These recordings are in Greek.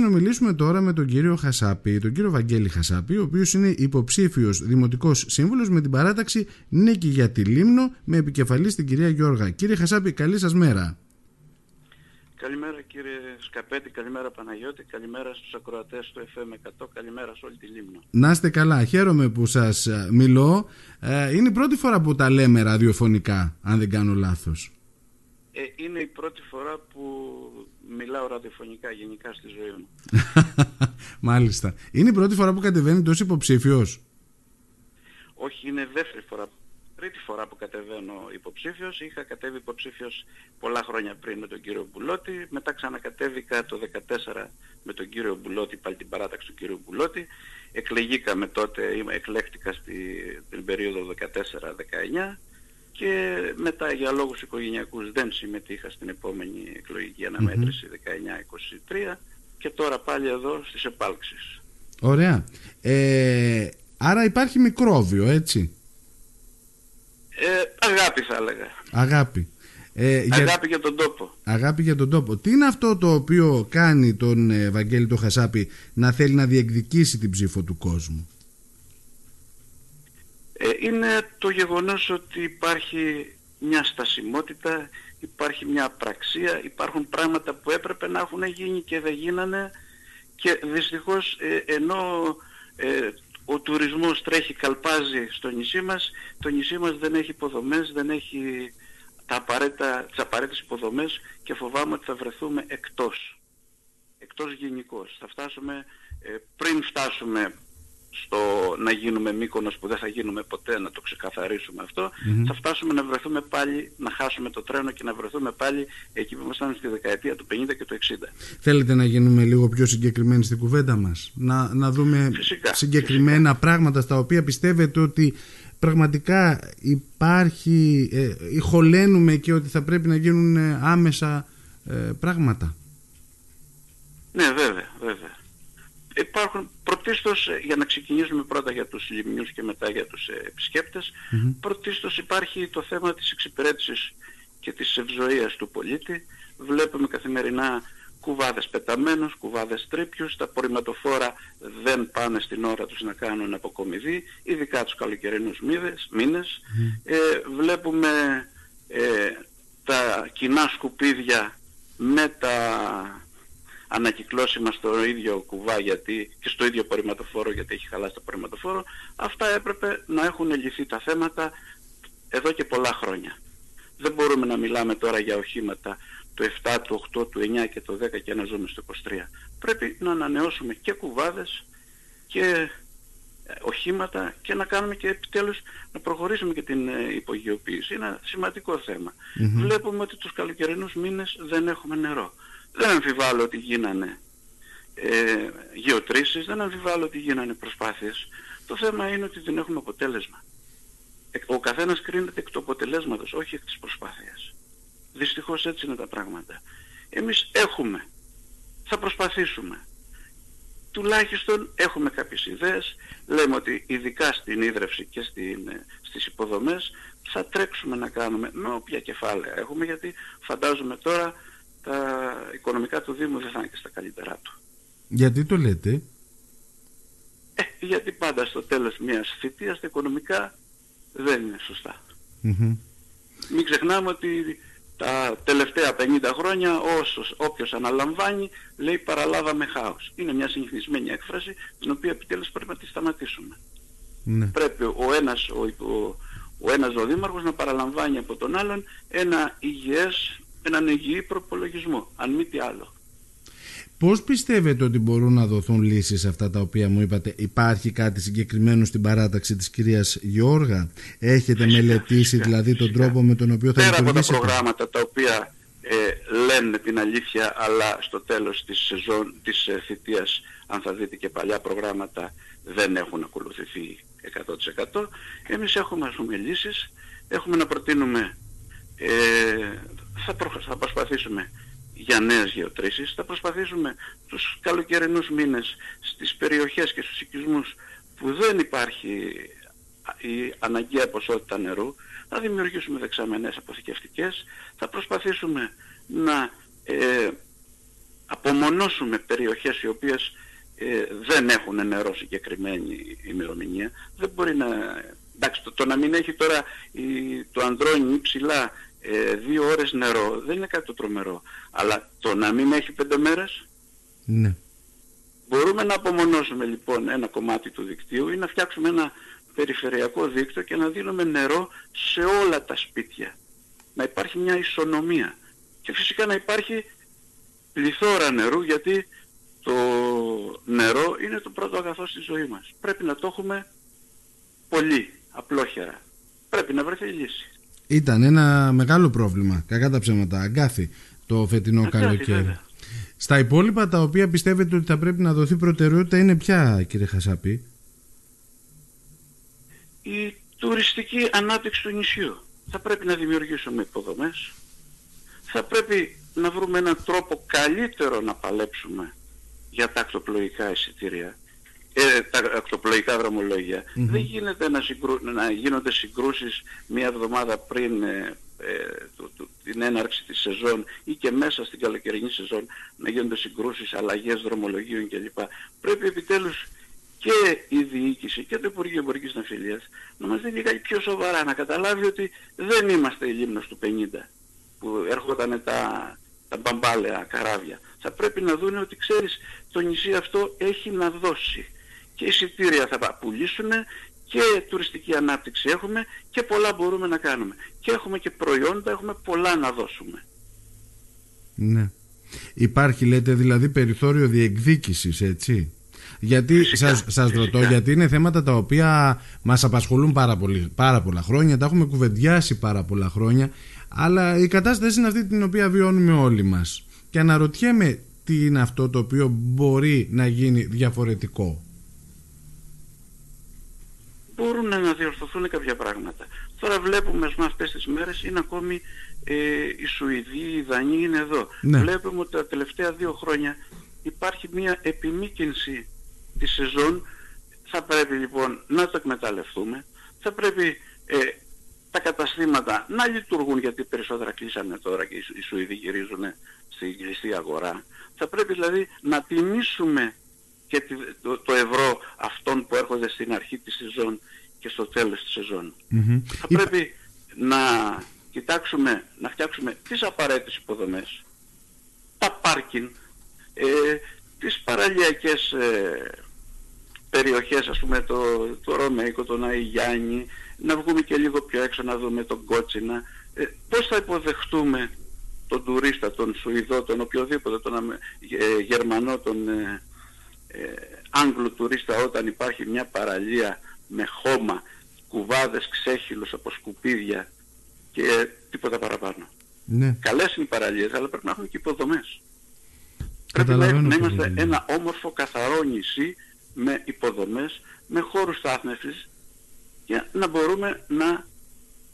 Να μιλήσουμε τώρα με τον κύριο Χασάπη, τον κύριο Βαγγέλη Χασάπη, ο οποίος είναι υποψήφιος δημοτικός σύμβουλος με την παράταξη Νίκη για τη Λίμνο με επικεφαλής στην κυρία Γιώργα. Κύριε Χασάπη, καλή σας μέρα. Καλημέρα κύριε Σκαπέτη, καλημέρα Παναγιώτη, καλημέρα στους ακροατές του FM100, καλημέρα σε όλη τη Λίμνο. Να είστε καλά, χαίρομαι που σας ε, μιλώ. Ε, είναι η πρώτη φορά που τα λέμε ραδιοφωνικά, αν δεν κάνω λάθος. Ε, είναι η πρώτη φορά που μιλάω ραδιοφωνικά γενικά στη ζωή μου. Μάλιστα. Είναι η πρώτη φορά που κατεβαίνει τόσο υποψήφιος; Όχι, είναι δεύτερη φορά τρίτη φορά που κατεβαίνω υποψήφιος. Είχα κατέβει υποψήφιος πολλά χρόνια πριν με τον κύριο Μπουλότη. Μετά ξανακατέβηκα το 2014 με τον κύριο Μπουλότη, πάλι την παράταξη του κύριου Μπουλότη. Εκλεγήκαμε τότε, εκλέχτηκα στη, την περίοδο 14-19 και μετά για λόγους οικογενειακούς δεν συμμετείχα στην επόμενη εκλογική αναμέτρηση 19-23 και τώρα πάλι εδώ στις επάλξεις. Ωραία. Ε, άρα υπάρχει μικρόβιο, έτσι; Ε, αγάπη θα έλεγα. Αγάπη. Ε, αγάπη για... τον τόπο. Αγάπη για τον τόπο. Τι είναι αυτό το οποίο κάνει τον ε, Βαγγέλη το Χασάπη να θέλει να διεκδικήσει την ψήφο του κόσμου; Ε, είναι το γεγονός ότι υπάρχει μια στασιμότητα, υπάρχει μια απραξία, υπάρχουν πράγματα που έπρεπε να έχουν γίνει και δεν γίνανε και δυστυχώς ε, ενώ ε, ο τουρισμός τρέχει, καλπάζει στο νησί μας, το νησί μας δεν έχει υποδομές, δεν έχει τα απαραίτητα, τις απαραίτητες υποδομές και φοβάμαι ότι θα βρεθούμε εκτός. Εκτός γενικώς. Θα φτάσουμε, ε, πριν φτάσουμε στο να γίνουμε Μύκονος που δεν θα γίνουμε ποτέ να το ξεκαθαρίσουμε θα φτάσουμε να βρεθούμε πάλι να χάσουμε το τρένο και να βρεθούμε πάλι εκεί που ήμασταν στη δεκαετία του 50 και του 60. Θέλετε να γίνουμε λίγο πιο συγκεκριμένοι στην κουβέντα μας; Να, να δούμε συγκεκριμένα πράγματα στα οποία πιστεύετε ότι πραγματικά υπάρχει ε, χωλένουμε και ότι θα πρέπει να γίνουν άμεσα ε, πράγματα; Ναι βέβαια, βέβαια. Υπάρχουν πρωτίστως, ε, για να ξεκινήσουμε πρώτα για τους λιμνιούς και μετά για τους ε, επισκέπτες, mm πρωτίστως υπάρχει το θέμα της εξυπηρέτησης και της ευζοίας του πολίτη. Βλέπουμε καθημερινά κουβάδες πεταμένους, κουβάδες τρίπιους, τα απορριμματοφόρα δεν πάνε στην ώρα τους να κάνουν αποκομιδή, ειδικά τους καλοκαιρινούς μήνες. Ε, βλέπουμε τα κοινά σκουπίδια με τα ανακυκλώσιμα στο ίδιο κουβά γιατί, και στο ίδιο απορριμματοφόρο γιατί έχει χαλάσει το απορριμματοφόρο, αυτά έπρεπε να έχουν λυθεί τα θέματα εδώ και πολλά χρόνια. Δεν μπορούμε να μιλάμε τώρα για οχήματα του 7, του 8, του 9 και του 10 και να ζούμε στο 23. Πρέπει να ανανεώσουμε και κουβάδες και ε, οχήματα και να κάνουμε και επιτέλους να προχωρήσουμε και την ε, υπογειοποίηση. Είναι ένα σημαντικό Βλέπουμε ότι τους καλοκαιρινούς μήνες δεν έχουμε νερό. Δεν αμφιβάλλω ότι γίνανε ε, γεωτρήσεις, δεν αμφιβάλλω ότι γίνανε προσπάθειες. Το θέμα είναι ότι δεν έχουμε αποτέλεσμα. Ο καθένας κρίνεται εκ του αποτελέσματος, όχι εκ της προσπάθειας. Δυστυχώς έτσι είναι τα πράγματα. Εμείς έχουμε, θα προσπαθήσουμε. Τουλάχιστον έχουμε κάποιες ιδέες, λέμε ότι ειδικά στην ίδρυυση και στην, ε, στις υποδομές θα τρέξουμε να κάνουμε με όποια κεφάλαια έχουμε, γιατί φαντάζομαι τώρα τα οικονομικά του Δήμου δεν θα είναι και στα καλύτερά του. Γιατί το λέτε; Ε, γιατί πάντα στο τέλος μιας θητείας τα οικονομικά δεν είναι Μην ξεχνάμε ότι τα τελευταία 50 χρόνια όσος, όποιος αναλαμβάνει λέει παραλάβαμε χάος. Είναι μια συνηθισμένη έκφραση την οποία επιτέλους πρέπει να τη σταματήσουμε. Ναι. Πρέπει ο ένας ο, ο, ο ένας ο δήμαρχος να παραλαμβάνει από τον άλλον ένα υγιές έναν υγιή προπολογισμό, αν μη τι άλλο. Πώς πιστεύετε ότι μπορούν να δοθούν λύσεις σε αυτά τα οποία μου είπατε; Υπάρχει κάτι συγκεκριμένο στην παράταξη της κυρίας Γιώργα; Έχετε μελετήσει δηλαδή τον τρόπο με τον οποίο θα Πέρα από τα προγράμματα τα οποία ε, λένε την αλήθεια αλλά στο τέλος της σεζόν, της ε, θητείας αν θα δείτε και παλιά προγράμματα δεν έχουν ακολουθηθεί 100%. Εμείς έχουμε ας πούμε λύσεις, έχουμε να προτείνουμε ε, θα, θα προσπαθήσουμε για νέες γεωτρήσεις, θα προσπαθήσουμε τους καλοκαιρινούς μήνες στις περιοχές και στους οικισμούς που δεν υπάρχει η αναγκαία ποσότητα νερού, θα δημιουργήσουμε δεξαμενές αποθηκευτικές, θα προσπαθήσουμε να ε, απομονώσουμε περιοχές οι οποίες ε, δεν έχουν νερό συγκεκριμένη ημερομηνία, δεν μπορεί να... Εντάξει, το, να μην έχει τώρα η, το Ανδρώνη ψηλά ε, δύο ώρες νερό δεν είναι κάτι το τρομερό. Αλλά το να μην έχει πέντε μέρες, ναι. μπορούμε να απομονώσουμε λοιπόν ένα κομμάτι του δικτύου ή να φτιάξουμε ένα περιφερειακό δίκτυο και να δίνουμε νερό σε όλα τα σπίτια. Να υπάρχει μια ισονομία. Και φυσικά να υπάρχει πληθώρα νερού γιατί το νερό είναι το πρώτο αγαθό στη ζωή μας. Πρέπει να το έχουμε πολύ, απλόχερα. Πρέπει να βρεθεί λύση. Ήταν ένα μεγάλο πρόβλημα, κακά τα ψέματα, αγκάθι το φετινό αγκάθι, καλοκαίρι. Βέβαια. Στα υπόλοιπα τα οποία πιστεύετε ότι θα πρέπει να δοθεί προτεραιότητα είναι ποια κύριε Χασάπη; Η τουριστική ανάπτυξη του νησιού. Θα πρέπει να δημιουργήσουμε υποδομές. Θα πρέπει να βρούμε έναν τρόπο καλύτερο να παλέψουμε για τα ακτοπλοϊκά εισιτήρια, ε, τα ακτοπλοϊκά Δεν γίνεται να, να γίνονται συγκρούσεις μία εβδομάδα πριν ε, ε την έναρξη της σεζόν ή και μέσα στην καλοκαιρινή σεζόν να γίνονται συγκρούσεις, αλλαγές δρομολογίων κλπ. Πρέπει επιτέλους και η διοίκηση και το Υπουργείο Εμπορικής Ναυτιλίας να μας δει λίγα πιο σοβαρά, να καταλάβει ότι δεν είμαστε η Λίμνος του 50 που έρχονταν τα, τα μπαμπάλαια καράβια. Θα πρέπει να δουν ότι ξέρεις το νησί αυτό έχει να δώσει. Και εισιτήρια θα πουλήσουν και τουριστική ανάπτυξη έχουμε και πολλά μπορούμε να κάνουμε. Και έχουμε και προϊόντα, έχουμε πολλά να δώσουμε. Ναι. Υπάρχει λέτε δηλαδή περιθώριο διεκδίκησης έτσι; Γιατί φυσικά, σας, σας ρωτώ, γιατί είναι θέματα τα οποία μας απασχολούν πάρα, πολύ, πάρα πολλά χρόνια, τα έχουμε κουβεντιάσει πάρα πολλά χρόνια, αλλά η κατάσταση είναι αυτή την οποία βιώνουμε όλοι μας. Και αναρωτιέμαι τι είναι αυτό το οποίο μπορεί να γίνει διαφορετικό. Μπορούν να διορθωθούν κάποια πράγματα. Τώρα βλέπουμε με αυτές τις μέρες είναι ακόμη ε, οι Σουηδοί, οι Δανείοι είναι εδώ. Ναι. Βλέπουμε ότι τα τελευταία δύο χρόνια υπάρχει μια επιμήκυνση της σεζόν. Θα πρέπει λοιπόν να το εκμεταλλευτούμε. Θα πρέπει ε, τα καταστήματα να λειτουργούν γιατί περισσότερα κλείσανε τώρα και οι Σουηδοί γυρίζουν στην κλειστή αγορά. Θα πρέπει δηλαδή να τιμήσουμε και το, ευρώ αυτών που έρχονται στην αρχή της σεζόν και στο τέλος της σεζόν. Θα πρέπει να κοιτάξουμε, να φτιάξουμε τις απαραίτητες υποδομές, τα πάρκιν, ε, τις παραλιακές ε, περιοχές, ας πούμε το, το Ρωμαϊκό, τον Αϊγιάννη, να βγούμε και λίγο πιο έξω να δούμε τον Κότσινα. Ε, πώς θα υποδεχτούμε τον τουρίστα, τον Σουηδό, τον οποιοδήποτε, τον ε, Γερμανό, τον ε, ε, Άγγλο τουρίστα όταν υπάρχει μια παραλία με χώμα, κουβάδες ξέχυλους από σκουπίδια και τίποτα παραπάνω. Ναι. Καλές είναι οι παραλίες, αλλά πρέπει να έχουν και υποδομές. Πρέπει να, να είμαστε ένα όμορφο καθαρό νησί με υποδομές, με χώρους στάθμευσης για να μπορούμε να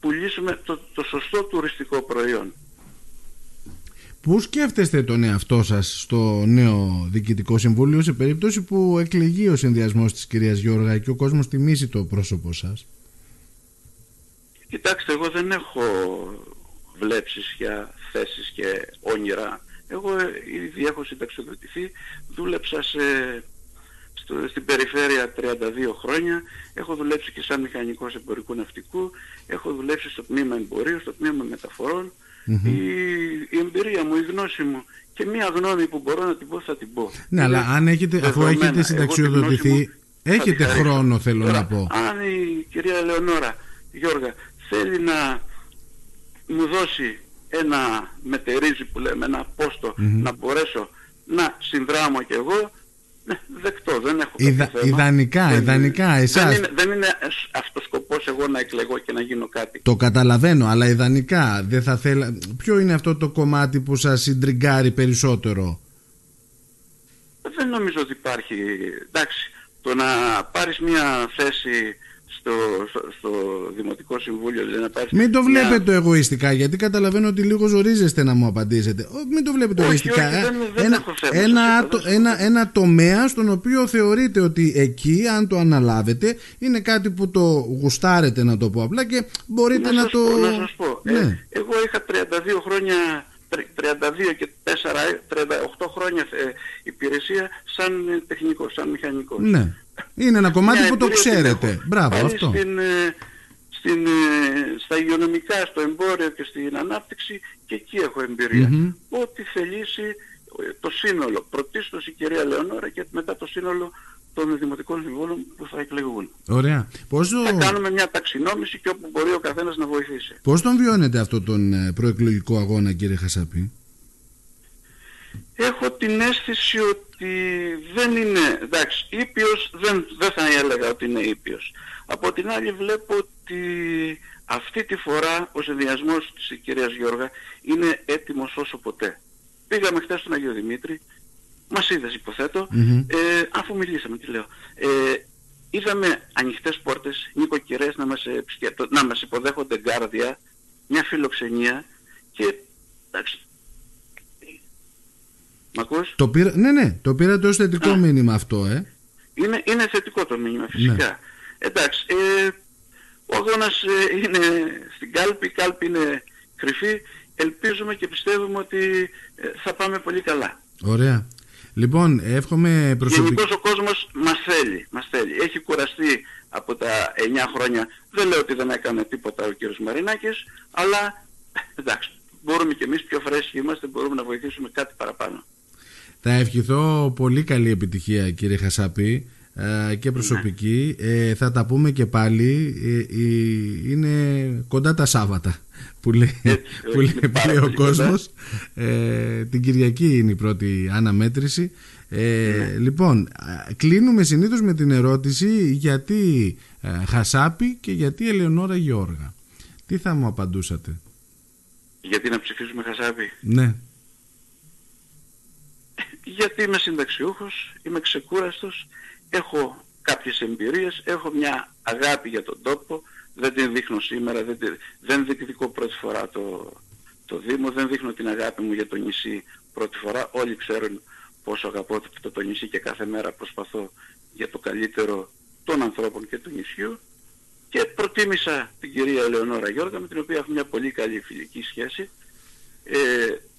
πουλήσουμε το, το σωστό τουριστικό προϊόν. Πού σκέφτεστε τον εαυτό σας στο νέο Διοικητικό Συμβούλιο σε περίπτωση που εκλεγεί ο συνδυασμός της κυρίας Γιώργα και ο κόσμος τιμήσει το πρόσωπο σας; Κοιτάξτε, εγώ δεν έχω βλέψεις για θέσεις και όνειρα. Εγώ ήδη έχω συνταξιοδοτηθεί, δούλεψα σε, στο, στην περιφέρεια 32 χρόνια, έχω δουλέψει και σαν μηχανικός εμπορικού ναυτικού, έχω δουλέψει στο τμήμα εμπορίου, στο τμήμα μεταφορών, η, η εμπειρία μου, η γνώση μου και μία γνώμη που μπορώ να την πω θα την πω. Ναι, αλλά αν έχετε, αφού έχετε συνταξιοδοτηθεί, έχετε χρόνο θέλω να πω. Αν η κυρία Ελεονόρα Γιώργα θέλει να μου δώσει ένα μετερίζει που λέμε, ένα να μπορέσω να συνδράμω κι εγώ, ναι, δεκτό, δεν έχω Ιδα, θέμα. Ιδανικά, δεν, ιδανικά, εσάς. Δεν είναι, δεν είναι αυτός σκοπός εγώ να εκλεγώ και να γίνω κάτι. Το καταλαβαίνω, αλλά ιδανικά δεν θα θέλα... Ποιο είναι αυτό το κομμάτι που σας συντριγκάρει περισσότερο; Δεν νομίζω ότι υπάρχει... Εντάξει, το να πάρεις μια θέση στο, στο, Δημοτικό Συμβούλιο δηλαδή να πάρεις Μην το βλέπετε μια... εγωιστικά γιατί καταλαβαίνω ότι λίγο ζορίζεστε να μου απαντήσετε Μην το βλέπετε εγωιστικά όχι, δεν, δεν ένα, ένα, ένα, ένα τομέα στον οποίο θεωρείτε ότι εκεί αν το αναλάβετε είναι κάτι που το γουστάρετε να το πω απλά και μπορείτε να, να το... Πω, να σας πω, ε, ναι. εγώ είχα 32 χρόνια 32 και 4, 38 χρόνια ε, υπηρεσία σαν τεχνικός, σαν μηχανικός. Ναι. Είναι ένα κομμάτι που το ξέρετε. Μπράβο αυτό. Στην, ε, στην, στα υγειονομικά, στο εμπόριο και στην ανάπτυξη και εκεί έχω εμπειρία. Ό,τι θελήσει το σύνολο. Πρωτίστως η κυρία Λεωνόρα και μετά το σύνολο των δημοτικών συμβούλων που θα εκλεγούν. Ωραία. Πόσο... Θα κάνουμε μια ταξινόμηση και όπου μπορεί ο καθένας να βοηθήσει. Πώς τον βιώνετε αυτό τον ε, προεκλογικό αγώνα κύριε Χασάπη. Έχω την αίσθηση ότι δεν είναι, εντάξει, ήπιος δεν, δεν θα έλεγα ότι είναι ήπιος. Από την άλλη βλέπω ότι αυτή τη φορά ο συνδυασμός της κυρίας Γιώργα είναι έτοιμος όσο ποτέ. Πήγαμε χθες στον Αγίο Δημήτρη, μας είδες ε, αφού μιλήσαμε τι λέω. Ε, είδαμε ανοιχτές πόρτες, νοικοκυρές να μας, να μας υποδέχονται γκάρδια, μια φιλοξενία και εντάξει, Μ' ακούς; Το πήρα, ναι, ναι, το πήρατε ως θετικό μήνυμα αυτό, ε. Είναι, είναι θετικό το μήνυμα, φυσικά. Ναι. Εντάξει, ε, ο αγώνας ε, είναι στην κάλπη, η κάλπη είναι κρυφή. Ελπίζουμε και πιστεύουμε ότι ε, θα πάμε πολύ καλά. Ωραία. Λοιπόν, εύχομαι προσωπικά... Γενικώς ο κόσμος μας θέλει, μας θέλει. Έχει κουραστεί από τα 9 χρόνια. Δεν λέω ότι δεν έκανε τίποτα ο κύριος Μαρινάκης, αλλά εντάξει, μπορούμε και εμείς πιο φρέσκοι είμαστε, μπορούμε να βοηθήσουμε κάτι παραπάνω. Θα ευχηθώ πολύ καλή επιτυχία κύριε Χασάπη ε, και προσωπική. Ε, θα τα πούμε και πάλι. Ε, είναι κοντά τα Σάββατα που λέει, που λέει, ο κόσμος. την Κυριακή είναι η πρώτη αναμέτρηση. Ναι. Λοιπόν, κλείνουμε συνήθως με την ερώτηση γιατί Χασάπη και γιατί Ελεονόρα Γιώργα. Τι θα μου απαντούσατε; Γιατί να ψηφίσουμε Χασάπη; Ναι γιατί είμαι συνταξιούχος, είμαι ξεκούραστος, έχω κάποιες εμπειρίες, έχω μια αγάπη για τον τόπο, δεν την δείχνω σήμερα, δεν, δεν διεκδικώ πρώτη φορά το, το Δήμο, δεν δείχνω την αγάπη μου για το νησί πρώτη φορά. Όλοι ξέρουν πόσο αγαπώ το, το νησί και κάθε μέρα προσπαθώ για το καλύτερο των ανθρώπων και του νησιού. Και προτίμησα την κυρία Ελεονόρα Γιώργα με την οποία έχω μια πολύ καλή φιλική σχέση. Ε,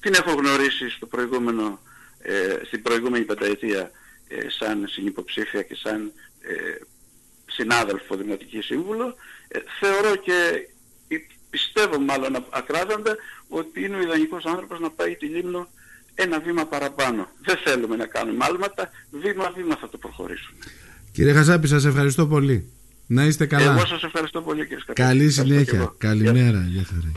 την έχω γνωρίσει στο προηγούμενο ε, στην προηγούμενη πενταετία ε, σαν συνυποψήφια και σαν ε, συνάδελφο Δημοτική Σύμβουλο, ε, θεωρώ και πιστεύω μάλλον ακράδαντα ότι είναι ο ιδανικός άνθρωπος να πάει τη Λίμνο ένα βήμα παραπάνω. Δεν θέλουμε να κάνουμε άλματα, βήμα-βήμα θα το προχωρήσουμε. Κύριε Χαζάπη, σας ευχαριστώ πολύ. Να είστε καλά. Εγώ σας ευχαριστώ πολύ κύριε Σκαπή. Καλή συνέχεια. Καλημέρα. Γεια χαρά.